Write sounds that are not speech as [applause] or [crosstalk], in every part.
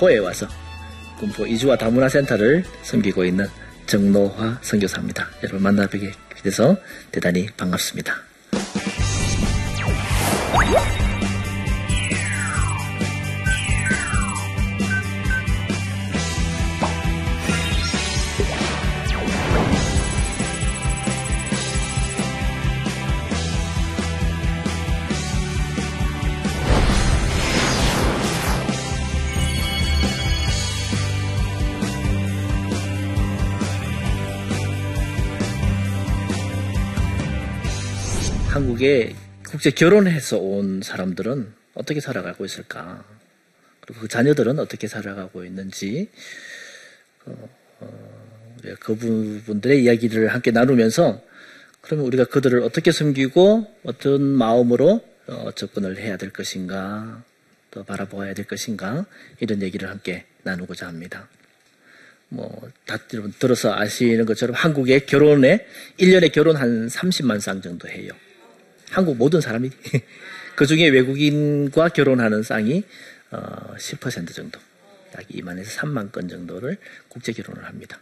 군포에 와서, 군포 이주와 다문화 센터를 섬기고 있는 정노화 선교사입니다. 여러분 만나 뵙게 돼서 대단히 반갑습니다. 한국에 국제 결혼해서 온 사람들은 어떻게 살아가고 있을까? 그리고 그 자녀들은 어떻게 살아가고 있는지, 어, 어, 그 부분들의 이야기를 함께 나누면서 그러면 우리가 그들을 어떻게 섬기고 어떤 마음으로 어, 접근을 해야 될 것인가, 또 바라보아야 될 것인가, 이런 얘기를 함께 나누고자 합니다. 뭐, 다 여러분 들어서 아시는 것처럼 한국의 결혼에, 1년에 결혼 한 30만 쌍 정도 해요. 한국 모든 사람이 [laughs] 그 중에 외국인과 결혼하는 쌍이 어, 10% 정도, 약 2만에서 3만 건 정도를 국제 결혼을 합니다.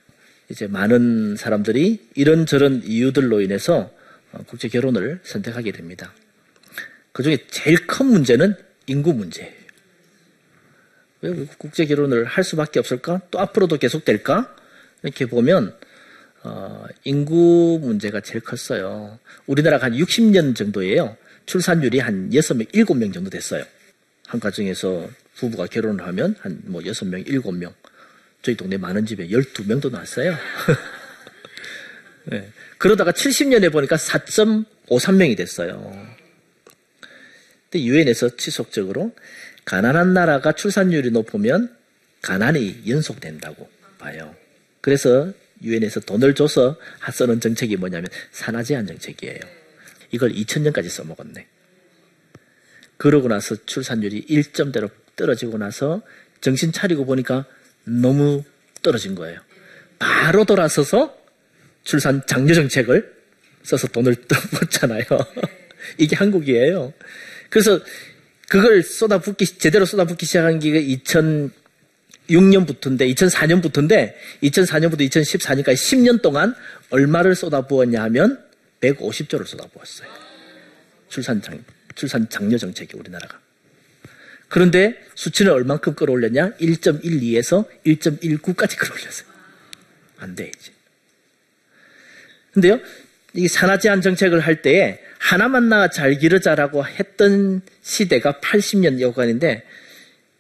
이제 많은 사람들이 이런저런 이유들로 인해서 어, 국제 결혼을 선택하게 됩니다. 그 중에 제일 큰 문제는 인구 문제예요. 왜 국제 결혼을 할 수밖에 없을까? 또 앞으로도 계속 될까? 이렇게 보면 어, 인구 문제가 제일 컸어요. 우리나라가 한 60년 정도예요. 출산율이 한 6명, 7명 정도 됐어요. 한 가정에서 부부가 결혼을 하면 한 뭐 6명, 7명. 저희 동네 많은 집에 12명도 나왔어요. [laughs] 네. 그러다가 70년에 보니까 4.53명이 됐어요. 근데 유엔에서 지속적으로 가난한 나라가 출산율이 높으면 가난이 연속된다고 봐요. 그래서 유엔에서 돈을 줘서 쓰는 정책이 뭐냐면 산화 제한 정책이에요. 이걸 2000년까지 써먹었네. 그러고 나서 출산율이 1점대로 떨어지고 나서 정신 차리고 보니까 너무 떨어진 거예요. 바로 돌아서서 출산 장려 정책을 써서 돈을 [laughs] 떠먹잖아요. [laughs] 이게 한국이에요. 그래서 그걸 쏟아붓기, 제대로 쏟아붓기 시작한 게 2000, 2006년부터인데 2004년부터인데 2004년부터 2014년까지 10년 동안 얼마를 쏟아부었냐 하면 150조를 쏟아부었어요. 출산 장 출산 장려 정책이 우리나라가. 그런데 수치는 얼만큼 끌어올렸냐? 1.12에서 1.19까지 끌어올렸어요. 안 돼, 이제. 근데요, 이 산하제한 정책을 할 때에 하나만 나와 잘 기르자라고 했던 시대가 80년 여간인데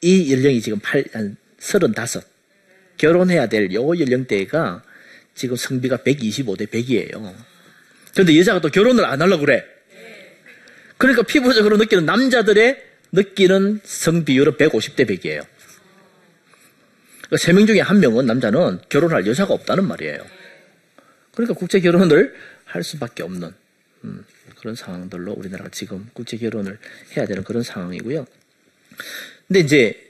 이 연령이 지금 8, 35. 결혼해야 될 요 연령대가 지금 성비가 125대 100이에요. 그런데 여자가 또 결혼을 안 하려고 그래. 그러니까 피부적으로 느끼는 남자들의 느끼는 성비율은 150대 100이에요. 그러니까 3명 중에 1명은 남자는 결혼할 여자가 없다는 말이에요. 그러니까 국제 결혼을 할 수밖에 없는 음, 그런 상황들로 우리나라가 지금 국제 결혼을 해야 되는 그런 상황이고요. 근데 이제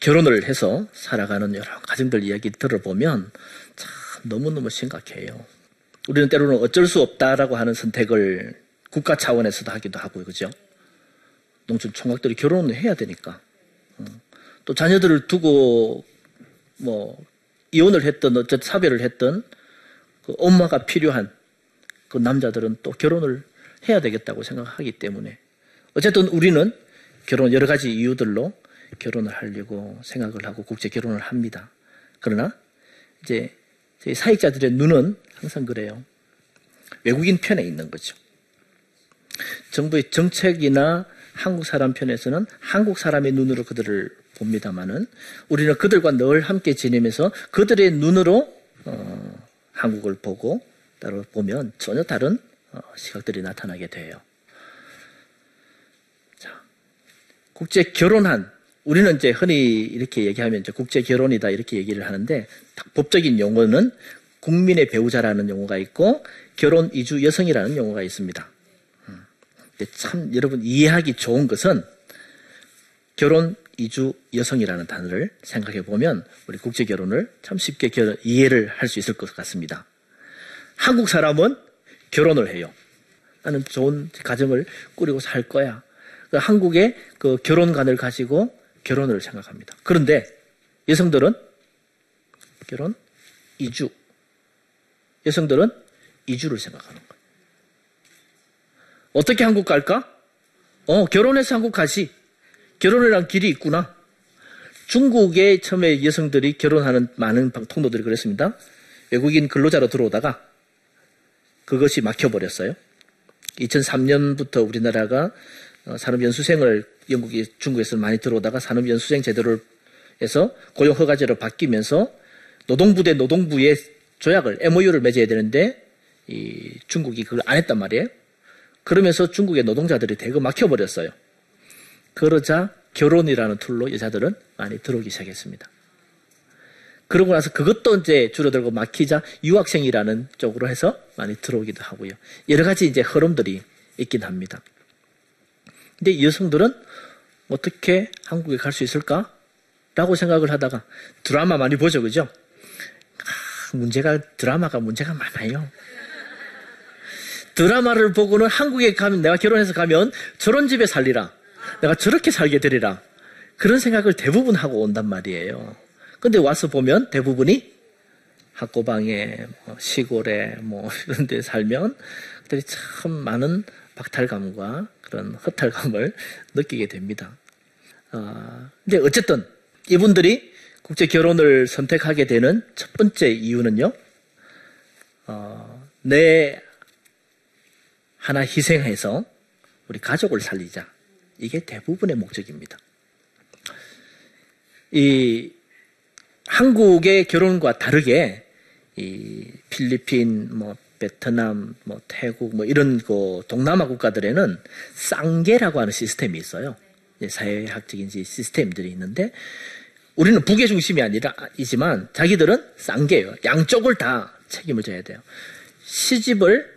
결혼을 해서 살아가는 여러 가정들 이야기 들어보면 참 너무너무 심각해요. 우리는 때로는 어쩔 수 없다라고 하는 선택을 국가 차원에서도 하기도 하고, 그죠? 농촌 총각들이 결혼을 해야 되니까. 어. 또 자녀들을 두고, 뭐, 이혼을 했던, 어쨌든 사별을 했던 그 엄마가 필요한 그 남자들은 또 결혼을 해야 되겠다고 생각하기 때문에. 어쨌든 우리는 결혼 여러 가지 이유들로 결혼을 하려고 생각을 하고 국제 결혼을 합니다. 그러나 이제 사익자들의 눈은 항상 그래요. 외국인 편에 있는 거죠. 정부의 정책이나 한국 사람 편에서는 한국 사람의 눈으로 그들을 봅니다만은 우리는 그들과 늘 함께 지내면서 그들의 눈으로 어, 한국을 보고 따로 보면 전혀 다른 어, 시각들이 나타나게 돼요. 자, 국제 결혼한 우리는 이제 흔히 이렇게 얘기하면 이제 국제 결혼이다 이렇게 얘기를 하는데 법적인 용어는 국민의 배우자라는 용어가 있고 결혼 이주 여성이라는 용어가 있습니다. 음. 참 여러분 이해하기 좋은 것은 결혼 이주 여성이라는 단어를 생각해 보면 우리 국제 결혼을 참 쉽게 이해를 할 수 있을 것 같습니다. 한국 사람은 결혼을 해요. 나는 좋은 가정을 꾸리고 살 거야. 그 한국의 그 결혼관을 가지고 결혼을 생각합니다. 그런데 여성들은 결혼 이주. 여성들은 이주를 생각하는 거예요. 어떻게 한국 갈까? 어, 결혼해서 한국 가지. 결혼이란 길이 있구나. 중국에 처음에 여성들이 결혼하는 많은 통로들이 그랬습니다. 외국인 근로자로 들어오다가 그것이 막혀버렸어요. 2003년부터 우리나라가 어, 산업연수생을 영국이 중국에서 많이 들어오다가 산업연수생 제도를 해서 고용 허가제로 바뀌면서 노동부 대 노동부의 조약을 MOU를 맺어야 되는데 이 중국이 그걸 안 했단 말이에요. 그러면서 중국의 노동자들이 대거 막혀버렸어요. 그러자 결혼이라는 tool로 여자들은 많이 들어오기 시작했습니다. 그러고 나서 그것도 이제 줄어들고 막히자 유학생이라는 쪽으로 해서 많이 들어오기도 하고요. 여러 가지 이제 흐름들이 있긴 합니다. 근데 여성들은 어떻게 한국에 갈 수 있을까? 라고 생각을 하다가 드라마 많이 보죠, 그죠? 아, 문제가, 드라마가 문제가 많아요. 드라마를 보고는 한국에 가면, 내가 결혼해서 가면 저런 집에 살리라. 내가 저렇게 살게 되리라. 그런 생각을 대부분 하고 온단 말이에요. 근데 와서 보면 대부분이 학고방에, 뭐 시골에, 뭐, [laughs] 이런 데 살면 그들이 참 많은 박탈감과 그런 허탈감을 [laughs] 느끼게 됩니다. 어, 근데 어쨌든 이분들이 국제 결혼을 선택하게 되는 첫 번째 이유는요, 어, 내 하나 희생해서 우리 가족을 살리자. 이게 대부분의 목적입니다. 이 한국의 결혼과 다르게 이 필리핀, 뭐 베트남, 뭐 태국, 뭐 이런 그 동남아 국가들에는 쌍계라고 하는 시스템이 있어요. 사회학적인 시스템들이 있는데 우리는 북의 중심이 아니라 이지만 자기들은 쌍계예요. 양쪽을 다 책임을 져야 돼요. 시집을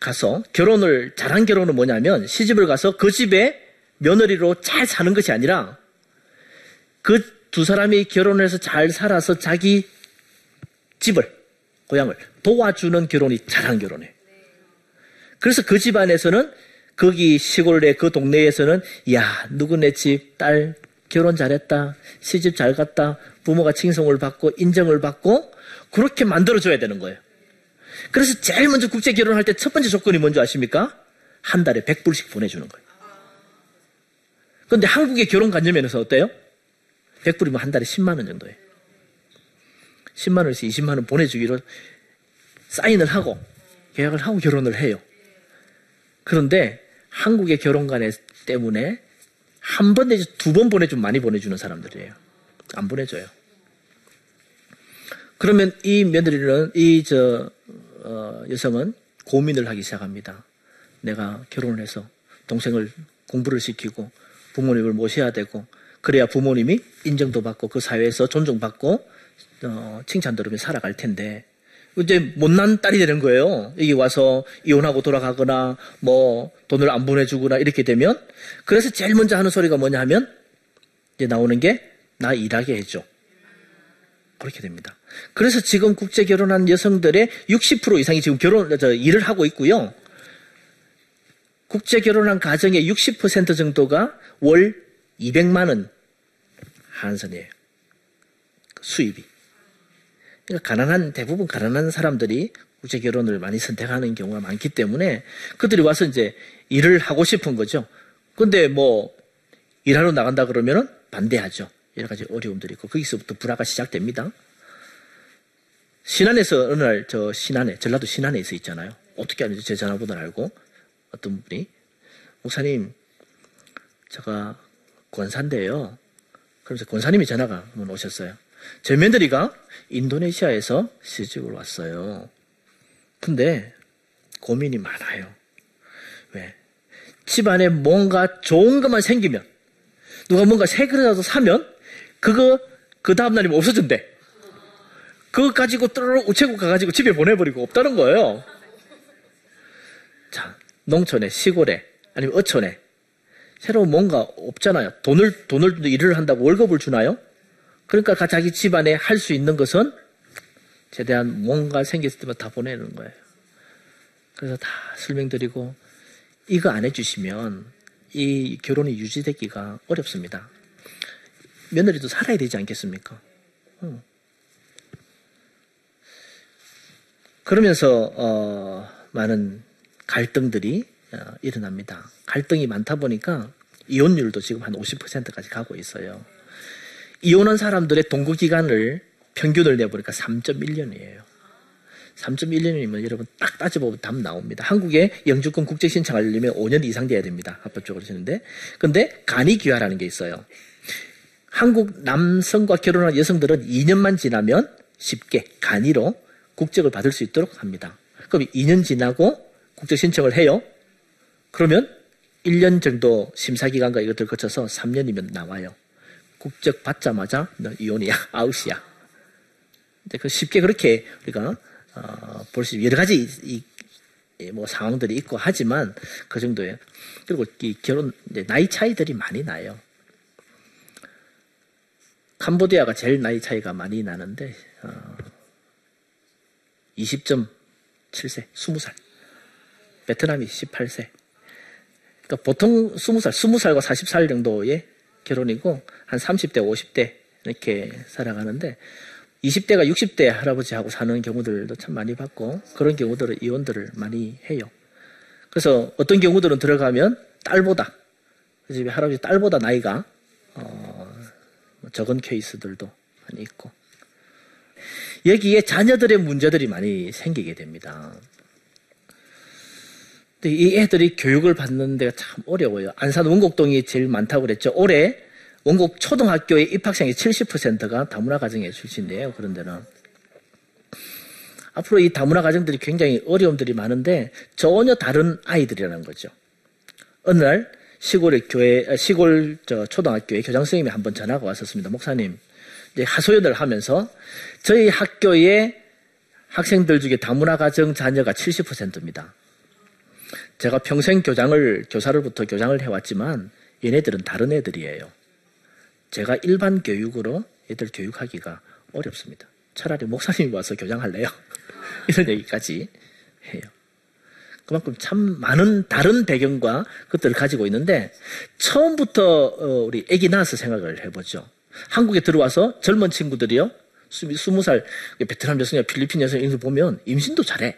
가서 결혼을 잘한 결혼은 뭐냐면 시집을 가서 그 집에 며느리로 잘 사는 것이 아니라 그 두 사람이 결혼해서 잘 살아서 자기 집을 고향을 도와주는 결혼이 잘한 결혼이에요. 그래서 그 집안에서는 거기 시골에 그 동네에서는 야 누구네 집 딸 결혼 잘했다 시집 잘 갔다 부모가 칭송을 받고 인정을 받고 그렇게 만들어줘야 되는 거예요. 그래서 제일 먼저 국제 결혼할 때 첫 번째 조건이 뭔지 아십니까? 한 달에 100불씩 보내주는 거예요. 그런데 한국의 결혼 관념에서 어때요? 100불이면 한 달에 10만 원 정도예요. 10만 원에서 20만 원 보내주기로 사인을 하고 계약을 하고 결혼을 해요. 그런데 한국의 결혼관에 때문에 한 번 내지 두 번 보내주면 많이 보내주는 사람들이에요. 안 보내줘요. 그러면 이 며느리는 이저 어, 여성은 고민을 하기 시작합니다. 내가 결혼을 해서 동생을 공부를 시키고 부모님을 모셔야 되고 그래야 부모님이 인정도 받고 그 사회에서 존중받고 어, 칭찬 들으며 살아갈 텐데 이제 못난 딸이 되는 거예요. 여기 와서 이혼하고 돌아가거나 뭐 돈을 안 보내주거나 이렇게 되면 그래서 제일 먼저 하는 소리가 뭐냐 하면 이제 나오는 게 나 일하게 해줘. 그렇게 됩니다. 그래서 지금 국제 결혼한 여성들의 60% 이상이 지금 결혼 저 일을 하고 있고요. 국제 결혼한 가정의 60% 정도가 월 200만 원 한선이에요. 수입이. 그러니까 가난한 대부분 가난한 사람들이 국제 결혼을 많이 선택하는 경우가 많기 때문에 그들이 와서 이제 일을 하고 싶은 거죠. 근데 뭐 일하러 나간다 그러면은 반대하죠. 여러 가지 어려움들이 있고 거기서부터 불화가 시작됩니다. 신안에서 어느 날 저 신안에 전라도 신안에 있어 있잖아요. 어떻게 하는지 제 전화번호를 알고 어떤 분이 목사님 제가 권사인데요. 그러면서 권사님이 전화가 오셨어요. 제 며느리가 인도네시아에서 시집을 왔어요. 근데 고민이 많아요. 왜? 집안에 뭔가 좋은 것만 생기면 누가 뭔가 새 그릇이라도 사면 그거 그 다음날이면 없어진대. 그거 가지고 뚜루루 우체국 가가지고 집에 보내버리고 없다는 거예요. 자, 농촌에, 시골에, 아니면 어촌에 새로운 뭔가 없잖아요. 돈을, 돈을 일을 한다고 월급을 주나요? 그러니까 자기 집안에 할 수 있는 것은 최대한 뭔가 생겼을 때마다 다 보내는 거예요. 그래서 다 설명드리고 이거 안 해주시면 이 결혼이 유지되기가 어렵습니다. 며느리도 살아야 되지 않겠습니까? 어. 그러면서 어, 많은 갈등들이 어, 일어납니다. 갈등이 많다 보니까 이혼율도 지금 한 50%까지 가고 있어요. 이혼한 사람들의 동거 기간을 평균을 내보니까 3.1년이에요. 3.1년이면 여러분 딱 따져보면 답 나옵니다. 한국에 영주권 국제 신청하려면 5년 이상 돼야 됩니다. 합법적으로 되는데. 근데 간이 귀화라는 게 있어요. 한국 남성과 결혼한 여성들은 2년만 지나면 쉽게 간이로 국적을 받을 수 있도록 합니다. 그럼 2년 지나고 국적 신청을 해요. 그러면 1년 정도 심사 기간과 이것들 거쳐서 3년이면 나와요. 국적 받자마자 너 이혼이야, [laughs] 아웃이야. 근데 그 쉽게 그렇게 우리가 어, 볼수 여러 가지 이, 이, 뭐 상황들이 있고 하지만 그 정도예요. 그리고 이 결혼 나이 차이들이 많이 나요. 캄보디아가 제일 나이 차이가 많이 나는데 어, 20.7세, 20살. 베트남이 18세. 그러니까 보통 20살, 20살과 40살 정도의 결혼이고 한 30대, 50대 이렇게 살아가는데 20대가 60대 할아버지하고 사는 경우들도 참 많이 봤고 그런 경우들은 이혼들을 많이 해요. 그래서 어떤 경우들은 들어가면 딸보다 그 집에 할아버지 딸보다 나이가 어, 적은 케이스들도 많이 있고 여기에 자녀들의 문제들이 많이 생기게 됩니다. 이 애들이 교육을 받는 데가 참 어려워요. 안산 원곡동이 제일 많다고 그랬죠. 올해 원곡 초등학교의 입학생의 70%가 다문화 가정의 출신이에요. 그런 데는. 앞으로 이 다문화 가정들이 굉장히 어려움들이 많은데 전혀 다른 아이들이라는 거죠. 어느 날 시골의 교회, 시골 저 초등학교에 교장 선생님이 한 번 전화가 왔었습니다. 목사님, 이제 하소연을 하면서 저희 학교의 학생들 중에 다문화 가정 자녀가 70%입니다. 제가 평생 교장을, 교사로부터 교장을 해왔지만 얘네들은 다른 애들이에요. 제가 일반 교육으로 애들 교육하기가 어렵습니다. 차라리 목사님이 와서 교장할래요? [laughs] 이런 얘기까지 해요. 그만큼 참 많은 다른 배경과 것들을 가지고 있는데 처음부터 어, 우리 애기 낳아서 생각을 해보죠. 한국에 들어와서 젊은 친구들이요. 스무 살 베트남 여성이나 필리핀 여성 이런 보면 임신도 잘해.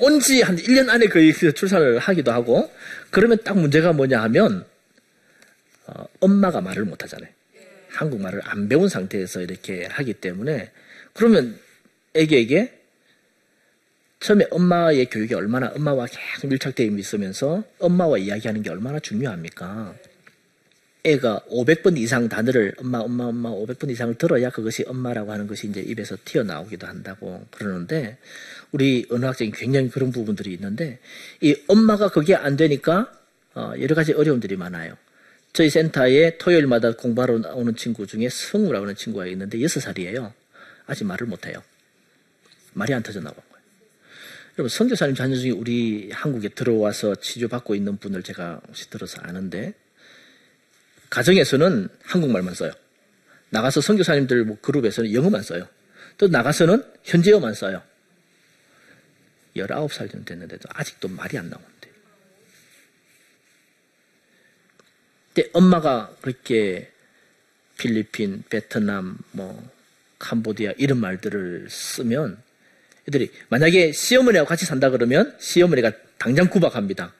온 지 한 1년 안에 거의 출산을 하기도 하고 그러면 딱 문제가 뭐냐 하면 어, 엄마가 말을 못 하잖아요. 한국말을 안 배운 상태에서 이렇게 하기 때문에 그러면 애기에게 처음에 엄마의 교육이 얼마나 엄마와 계속 밀착되어 있으면서 엄마와 이야기하는 게 얼마나 중요합니까? 애가 500번 이상 단어를 엄마, 엄마, 엄마 500번 이상을 들어야 그것이 엄마라고 하는 것이 이제 입에서 튀어나오기도 한다고 그러는데 우리 언어학적인 굉장히 그런 부분들이 있는데 이 엄마가 그게 안 되니까 어, 여러 가지 어려움들이 많아요. 저희 센터에 토요일마다 공부하러 오는 친구 중에 성우라고 하는 친구가 있는데 6살이에요. 아직 말을 못해요. 말이 안 터져 나온 거예요. 여러분, 선교사님 자녀 중에 우리 한국에 들어와서 치료받고 있는 분을 제가 혹시 들어서 아는데 가정에서는 한국말만 써요. 나가서 선교사님들 뭐 그룹에서는 영어만 써요. 또 나가서는 현지어만 써요. 19살 정도 됐는데도 아직도 말이 안 나오는데. 근데 엄마가 그렇게 필리핀, 베트남, 뭐, 캄보디아 이런 말들을 쓰면 애들이 만약에 시어머니하고 같이 산다 그러면 시어머니가 당장 구박 합니다.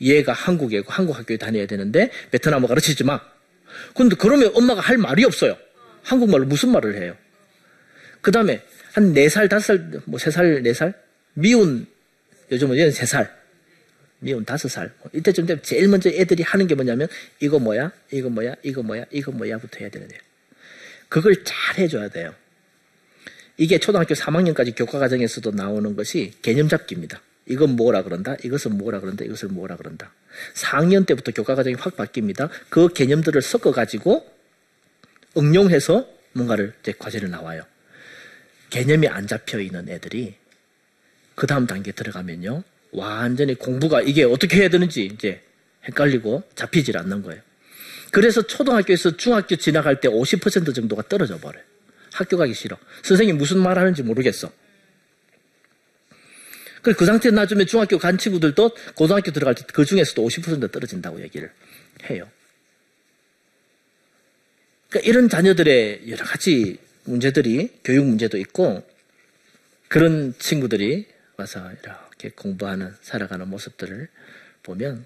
얘가 한국에 한국 학교에 다녀야 되는데 베트남어 가르치지 마. 근데 그러면 엄마가 할 말이 없어요. 한국말로 무슨 말을 해요? 그 다음에 한 4살, 5살, 뭐 3살, 4살? 미운, 요즘은 얘는 3살. 미운 5살. 이때쯤 되면 제일 먼저 애들이 하는 게 뭐냐면 이거 뭐야? 이거 뭐야? 이거 뭐야? 이거 뭐야?부터 해야 되는데요. 그걸 잘 해줘야 돼요. 이게 초등학교 3학년까지 교과과정에서도 나오는 것이 개념 잡기입니다. 이건 뭐라 그런다? 이것은 뭐라 그런다? 이것을 뭐라 그런다? 4학년 때부터 교과 과정이 확 바뀝니다. 그 개념들을 섞어가지고 응용해서 뭔가를 이제 과제를 나와요. 개념이 안 잡혀 있는 애들이 그 다음 단계 들어가면요. 완전히 공부가 이게 어떻게 해야 되는지 이제 헷갈리고 잡히질 않는 거예요. 그래서 초등학교에서 중학교 지나갈 때 50% 정도가 떨어져 버려요. 학교 가기 싫어. 선생님 무슨 말 하는지 모르겠어. 그그 상태에 놔주면 중학교 간 친구들도 고등학교 들어갈 때 그 중에서도 50% 떨어진다고 얘기를 해요. 그러니까 이런 자녀들의 여러 가지 문제들이 교육 문제도 있고 그런 친구들이 와서 이렇게 공부하는 살아가는 모습들을 보면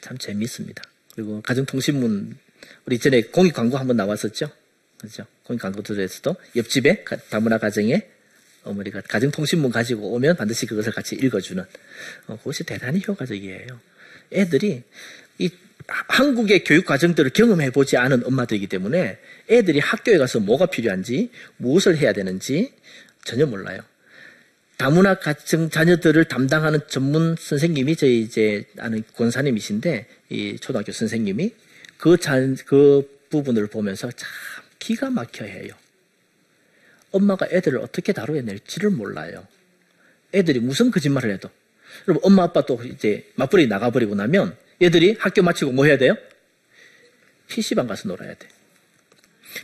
참 재미있습니다. 그리고 가정통신문 우리 전에 공익 광고 한번 나왔었죠. 그렇죠. 공익 광고들에서도 옆집에 다문화 가정에 어머니가 가정통신문 가지고 오면 반드시 그것을 같이 읽어주는 어, 그것이 대단히 효과적이에요. 애들이 이 한국의 교육 과정들을 경험해 보지 않은 엄마들이기 때문에 애들이 학교에 가서 뭐가 필요한지 무엇을 해야 되는지 전혀 몰라요. 다문화 가정 자녀들을 담당하는 전문 선생님이 저희 이제 아는 권사님이신데 이 초등학교 선생님이 그, 자, 그 부분을 보면서 참 기가 막혀 해요. 엄마가 애들을 어떻게 다뤄야 될지를 몰라요. 애들이 무슨 거짓말을 해도. 여러분, 엄마, 아빠 또 이제 맞벌이 나가버리고 나면 얘들이 학교 마치고 뭐 해야 돼요? PC방 가서 놀아야 돼.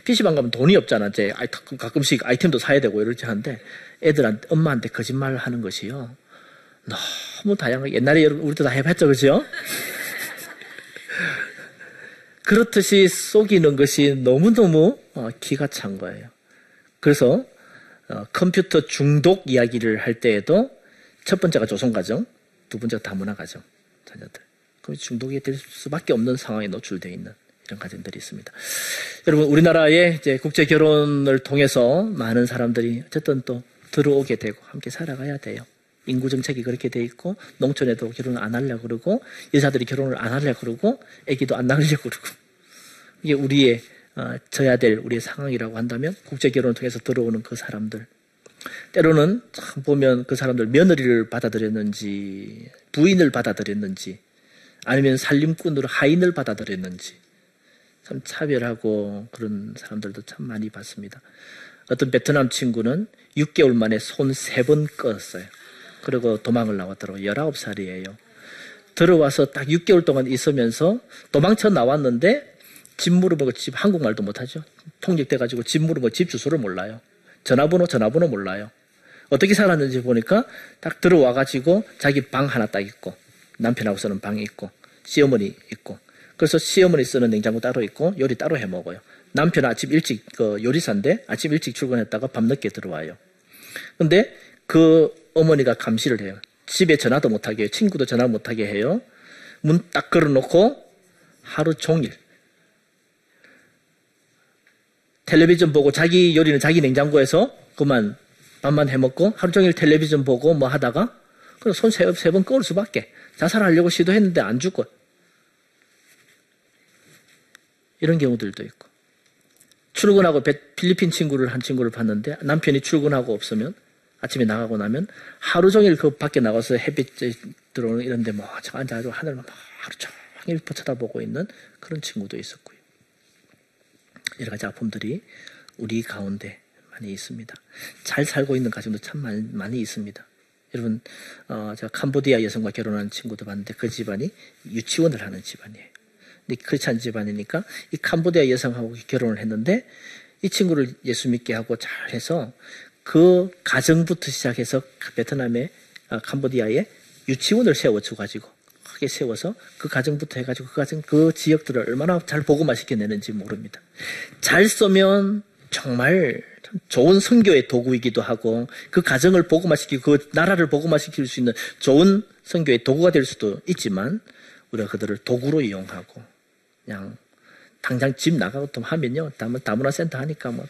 PC방 가면 돈이 없잖아. 이제 가끔씩 아이템도 사야 되고 이러지 하는데 애들한테, 엄마한테 거짓말을 하는 것이요. 너무 다양하게. 옛날에 여러분, 우리도 다 해봤죠. 그죠? [laughs] 그렇듯이 속이는 것이 너무너무 어, 기가 찬 거예요. 그래서 어, 컴퓨터 중독 이야기를 할 때에도 첫 번째가 조선가정, 두 번째가 다문화 가정, 자녀들. 그 중독이 될 수밖에 없는 상황에 노출되어 있는 이런 가정들이 있습니다. 여러분, 우리나라의 이제 국제 결혼을 통해서 많은 사람들이 어쨌든 또 들어오게 되고 함께 살아가야 돼요. 인구 정책이 그렇게 돼 있고 농촌에도 결혼을 안 하려고 그러고 여자들이 결혼을 안 하려고 그러고 아기도 안 낳으려고 그러고 이게 우리의 어, 져야 될 우리의 상황이라고 한다면 국제 결혼을 통해서 들어오는 그 사람들 때로는 참 보면 그 사람들 며느리를 받아들였는지 부인을 받아들였는지 아니면 살림꾼으로 하인을 받아들였는지 참 차별하고 그런 사람들도 참 많이 봤습니다. 어떤 베트남 친구는 6개월 만에 손 세 번 껐어요. 그리고 도망을 나왔더라고요. 19살이에요. 들어와서 딱 6개월 동안 있으면서 도망쳐 나왔는데 집 물어보고 집 한국말도 못하죠. 통역돼가지고 집 물어보고 집 주소를 몰라요. 전화번호 전화번호 몰라요. 어떻게 살았는지 보니까 딱 들어와가지고 자기 방 하나 딱 있고 남편하고 쓰는 방이 있고 시어머니 있고 그래서 시어머니 쓰는 냉장고 따로 있고 요리 따로 해 먹어요. 남편 아침 일찍 그 요리사인데 아침 일찍 출근했다가 밤늦게 들어와요. 근데 그 어머니가 감시를 해요. 집에 전화도 못하게 해요. 친구도 전화 못하게 해요. 문 딱 걸어놓고 하루 종일 텔레비전 보고 자기 요리는 자기 냉장고에서 그만 밥만 해먹고 하루 종일 텔레비전 보고 뭐 하다가 그럼 손 세 번 꺼올 수밖에 자살하려고 시도했는데 안 죽고 이런 경우들도 있고 출근하고 필리핀 친구를 한 친구를 봤는데 남편이 출근하고 없으면 아침에 나가고 나면 하루 종일 그 밖에 나가서 햇빛 들어오는 이런 데 뭐 앉아가지고 하늘만 하루 종일 쳐다보고 있는 그런 친구도 있었고요. 여러 가지 아픔들이 우리 가운데 많이 있습니다. 잘 살고 있는 가정도 참 많이, 많이 있습니다. 여러분, 어, 제가 캄보디아 여성과 결혼한 친구도 봤는데 그 집안이 유치원을 하는 집안이에요. 그렇지 않은 집안이니까 이 캄보디아 여성하고 결혼을 했는데 이 친구를 예수 믿게 하고 잘 해서 그 가정부터 시작해서 베트남의 아, 캄보디아에 유치원을 세워줘 가지고 크게 세워서 그 가정부터 해가지고 그 가정 그 지역들을 얼마나 잘 보고만 시켜내는지 모릅니다. 잘 쓰면 정말 좋은 선교의 도구이기도 하고 그 가정을 보고만 시키고 그 나라를 보고만 시킬 수 있는 좋은 선교의 도구가 될 수도 있지만 우리가 그들을 도구로 이용하고 그냥 당장 집 나가고 또 하면요 다문화 센터 하니까 뭐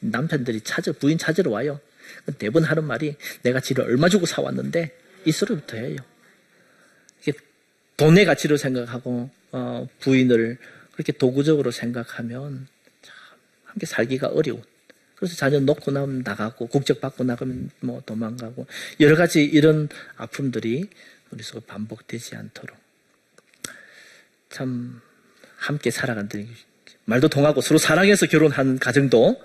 남편들이 찾아 부인 찾으러 와요. 대부분 하는 말이 내가 지를 얼마 주고 사왔는데 이 소리부터 해요. 이게 돈의 가치로 생각하고 어, 부인을 그렇게 도구적으로 생각하면 참 함께 살기가 어려운. 그래서 자녀 놓고 나면 나가고 국적 받고 나가면 뭐 도망가고 여러 가지 이런 아픔들이 우리 속에 반복되지 않도록 참 함께 살아간다는 말도 통하고 서로 사랑해서 결혼한 가정도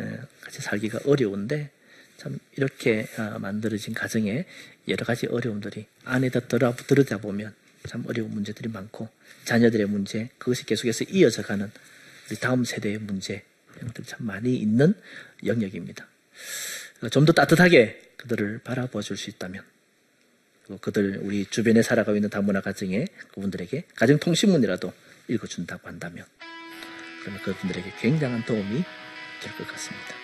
예, 같이 살기가 어려운데 참 이렇게 아, 만들어진 가정에 여러 가지 어려움들이 안에다 들여다보면 참 어려운 문제들이 많고 자녀들의 문제 그것이 계속해서 이어져 가는 우리 다음 세대의 문제 이런 것들이 참 많이 있는 영역입니다. 좀 더 따뜻하게 그들을 바라봐 줄 수 있다면 그들 우리 주변에 살아가고 있는 다문화 가정에 그분들에게 가정 통신문이라도 읽어준다고 한다면 그러면 그분들에게 굉장한 도움이 될 것 같습니다.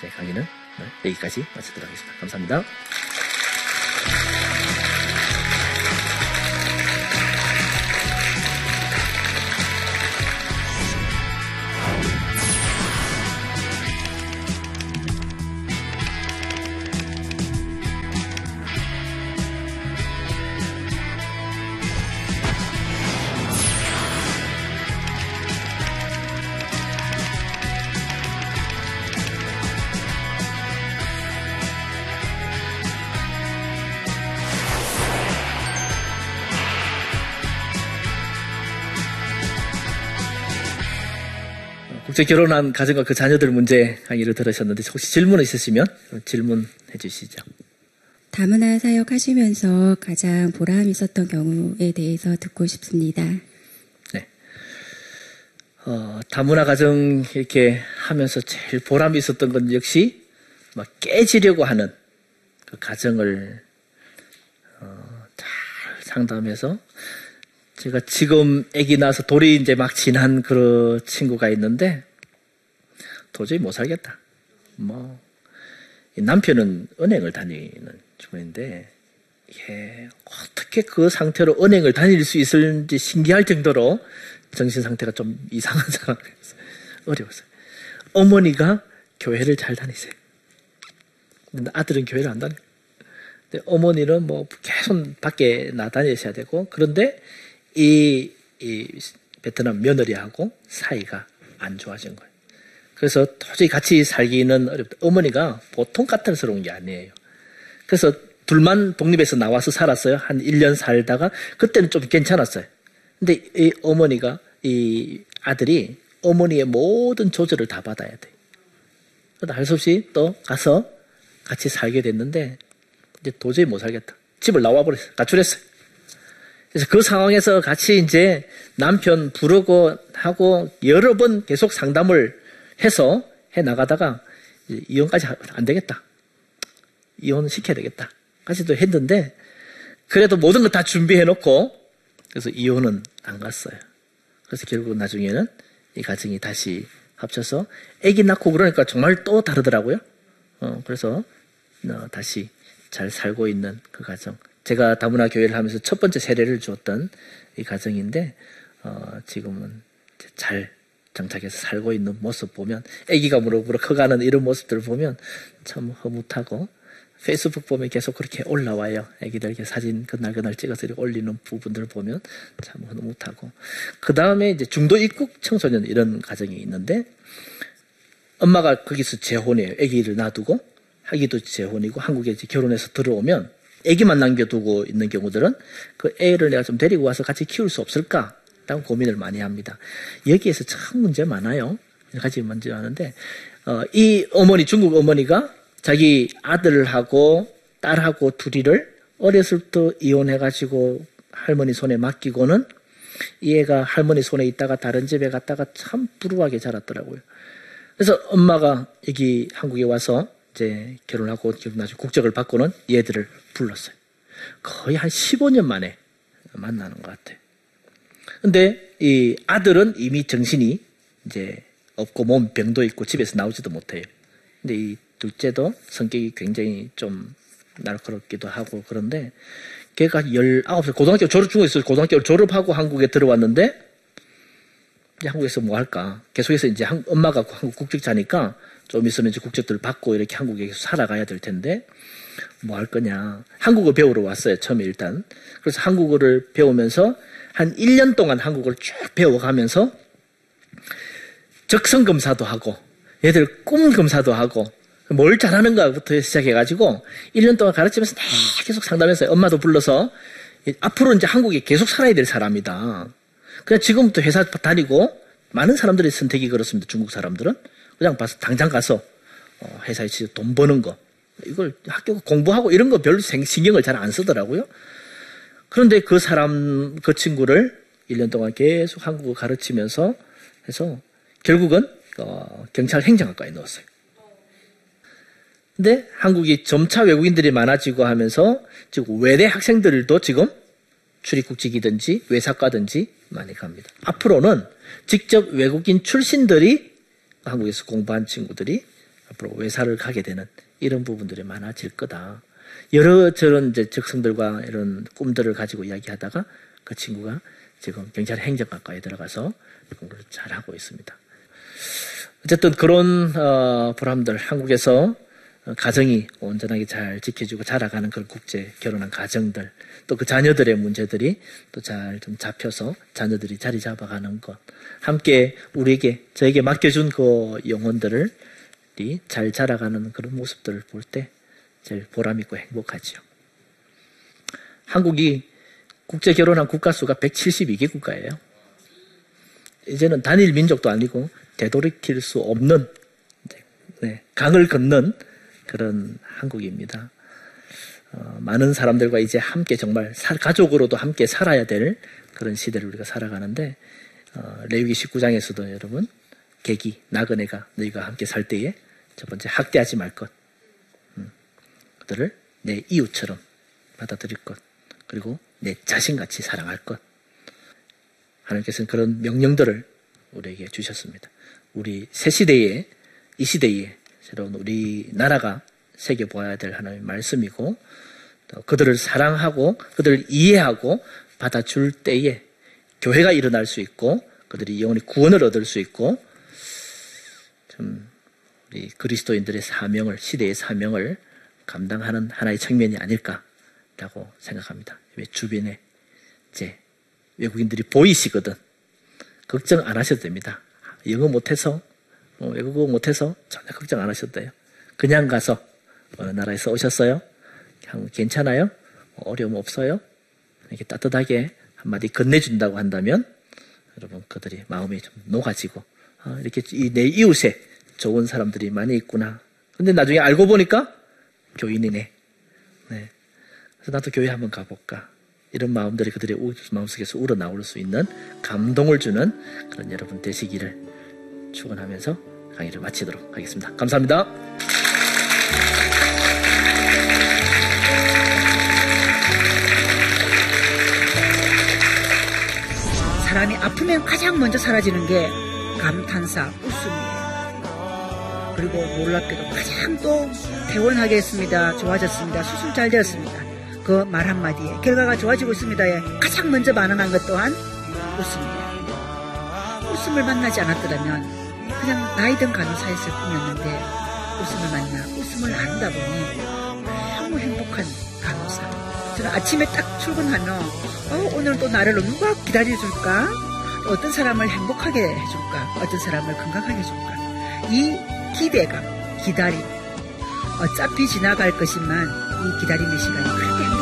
제 강의는 여기까지 마치도록 하겠습니다. 감사합니다. 국제 결혼한 가정과 그 자녀들 문제 강의를 들으셨는데 혹시 질문 있으시면 질문해 주시죠. 다문화 사역하시면서 가장 보람 있었던 경우에 대해서 듣고 싶습니다. 네. 어, 다문화 가정 이렇게 하면서 제일 보람이 있었던 건 역시 막 깨지려고 하는 그 가정을 어, 잘 상담해서 제가 지금 아기 낳아서 돌이 이제 막 지난 그 친구가 있는데 도저히 못 살겠다. 뭐 남편은 은행을 다니는 중인데 예, 어떻게 그 상태로 은행을 다닐 수 있을지 신기할 정도로 정신 상태가 좀 이상한 [laughs] 상황이었어요. 어려웠어요. 어머니가 교회를 잘 다니세요. 근데 아들은 교회를 안 다녀요. 어머니는 뭐 계속 밖에 나다니셔야 되고 그런데 이, 이 베트남 며느리하고 사이가 안 좋아진 거예요. 그래서 도저히 같이 살기는 어렵다. 어머니가 보통 까탈스러운 게 아니에요. 그래서 둘만 독립해서 나와서 살았어요. 한 1년 살다가 그때는 좀 괜찮았어요. 근데 이 어머니가 이 아들이 어머니의 모든 조절을 다 받아야 돼. 그러다 할수 없이 또 가서 같이 살게 됐는데 이제 도저히 못 살겠다. 집을 나와 버렸어요. 가출했어요. 그래서 그 상황에서 같이 이제 남편 부르고 하고 여러 번 계속 상담을 해서 해 나가다가 이혼까지 안 되겠다. 이혼 시켜야 되겠다. 까지도 했는데 그래도 모든 걸 다 준비해 놓고 그래서 이혼은 안 갔어요. 그래서 결국 나중에는 이 가정이 다시 합쳐서 아기 낳고 그러니까 정말 또 다르더라고요. 어, 그래서 어, 다시 잘 살고 있는 그 가정. 제가 다문화 교회를 하면서 첫 번째 세례를 주었던 이 가정인데 어, 지금은 잘 정착해서 살고 있는 모습 보면 아기가 무럭무럭 커가는 이런 모습들을 보면 참 허무하고 페이스북 보면 계속 그렇게 올라와요. 이렇게 사진 그날 그날 찍어서 이렇게 올리는 부분들을 보면 참 허무하고 그 다음에 이제 중도 입국 청소년 이런 가정이 있는데 엄마가 거기서 재혼해요. 아기를 놔두고 하기도 재혼이고 한국에 결혼해서 들어오면 아기만 남겨두고 있는 경우들은 그 애를 내가 좀 데리고 와서 같이 키울 수 없을까? 라고 고민을 많이 합니다. 여기에서 참 문제 많아요. 가지 문제 많은데, 어, 이 어머니, 중국 어머니가 자기 아들하고 딸하고 둘이를 어렸을 때 이혼해가지고 할머니 손에 맡기고는 이 애가 할머니 손에 있다가 다른 집에 갔다가 참 불우하게 자랐더라고요. 그래서 엄마가 여기 한국에 와서 이제 결혼하고 나중에 국적을 받고는 얘들을 불렀어요. 거의 한 15년 만에 만나는 것 같아요. 근데 이 아들은 이미 정신이 이제 없고 몸 병도 있고 집에서 나오지도 못해요. 근데 이 둘째도 성격이 굉장히 좀 날카롭기도 하고 그런데 걔가 19살 고등학교 졸업 중에서 고등학교 졸업하고 한국에 들어왔는데 한국에서 뭐 할까? 계속해서 이제 한, 엄마가 한국 국적자니까 좀 있으면 이제 국적들을 받고 이렇게 한국에 계속 살아가야 될 텐데 뭐 할 거냐. 한국어 배우러 왔어요. 처음에 일단. 그래서 한국어를 배우면서 한 1년 동안 한국어를 쭉 배워가면서 적성 검사도 하고 얘들 꿈 검사도 하고 뭘 잘하는가부터 시작해가지고 1년 동안 가르치면서 계속 상담했어요. 엄마도 불러서 앞으로 이제 한국에 계속 살아야 될 사람이다. 그냥 지금부터 회사 다니고 많은 사람들의 선택이 그렇습니다. 중국 사람들은 그냥 봐서 당장 가서 어, 회사에 돈 버는 거 이걸 학교 공부하고 이런 거 별로 신경을 잘 안 쓰더라고요. 그런데 그 사람 그 친구를 1년 동안 계속 한국어 가르치면서 해서 결국은 어, 경찰 행정학과에 넣었어요. 근데 한국이 점차 외국인들이 많아지고 하면서 지금 외대 학생들도 지금 출입국직이든지 외사과든지 많이 갑니다. 앞으로는 직접 외국인 출신들이 한국에서 공부한 친구들이 앞으로 외사를 가게 되는 이런 부분들이 많아질 거다. 여러 저런 이제 적성들과 이런 꿈들을 가지고 이야기하다가 그 친구가 지금 경찰 행정학과에 들어가서 공부를 잘 하고 있습니다. 어쨌든 그런 어, 보람들 한국에서 가정이 온전하게 잘 지켜주고 자라가는 그런 국제 결혼한 가정들 또 그 자녀들의 문제들이 또 잘 좀 잡혀서 자녀들이 자리 잡아가는 것 함께 우리에게 저에게 맡겨준 그 영혼들을 잘 자라가는 그런 모습들을 볼 때 제일 보람 있고 행복하지요. 한국이 국제 결혼한 국가 수가 172개 국가예요. 이제는 단일 민족도 아니고 되돌이킬 수 없는 네, 강을 건넌 그런 한국입니다. 어, 많은 사람들과 이제 함께 정말 사, 가족으로도 함께 살아야 될 그런 시대를 우리가 살아가는데 어, 레위기 19장에서도 여러분 계기 나그네가 너희가 함께 살 때에 첫 번째 학대하지 말 것, 음, 그들을 내 이웃처럼 받아들일 것, 그리고 내 자신같이 사랑할 것. 하나님께서는 그런 명령들을 우리에게 주셨습니다. 우리 새 시대에 이 시대에 새로운 우리 나라가 새겨 보아야 될 하나님의 말씀이고 또 그들을 사랑하고 그들을 이해하고 받아줄 때에 교회가 일어날 수 있고 그들이 영원히 구원을 얻을 수 있고 좀 우리 그리스도인들의 사명을 시대의 사명을 감당하는 하나의 측면이 아닐까라고 생각합니다. 왜 주변에 이제 외국인들이 보이시거든 걱정 안 하셔도 됩니다. 영어 못해서 어, 외국어 못해서 전혀 걱정 안 돼요. 그냥 가서 어느 나라에서 오셨어요? 괜찮아요? 어려움 없어요? 이렇게 따뜻하게 한마디 건네준다고 한다면 여러분 그들이 마음이 좀 녹아지고 아, 이렇게 내 이웃에 좋은 사람들이 많이 있구나. 근데 나중에 알고 보니까 교인이네. 네. 그래서 나도 교회 한번 가볼까. 이런 마음들이 그들의 마음속에서 우러나올 수 있는 감동을 주는 그런 여러분 되시기를 축원하면서 강의를 마치도록 하겠습니다. 감사합니다. 사람이 아프면 가장 먼저 사라지는 게 감탄사, 웃음이에요. 그리고 놀랍게도 가장 또 퇴원하게 했습니다. 좋아졌습니다. 수술 잘 되었습니다. 그 말 한마디에 결과가 좋아지고 있습니다에 가장 먼저 반응한 것 또한 웃음이에요. 웃음을 만나지 않았더라면 그냥 나이 든 간호사였을 뿐이었는데 웃음을 만나 웃음을 나누다 보니 너무 행복한 간호사. 저는 아침에 딱 출근하면 어, 오늘 또 나를 누가 기다려줄까? 어떤 사람을 행복하게 해줄까? 어떤 사람을 건강하게 해줄까? 이 기대감, 기다림. 어차피 지나갈 것이만 이 기다림의 시간이 그렇게 있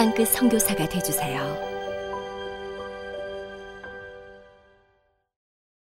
땅끝 성교사가 되주세요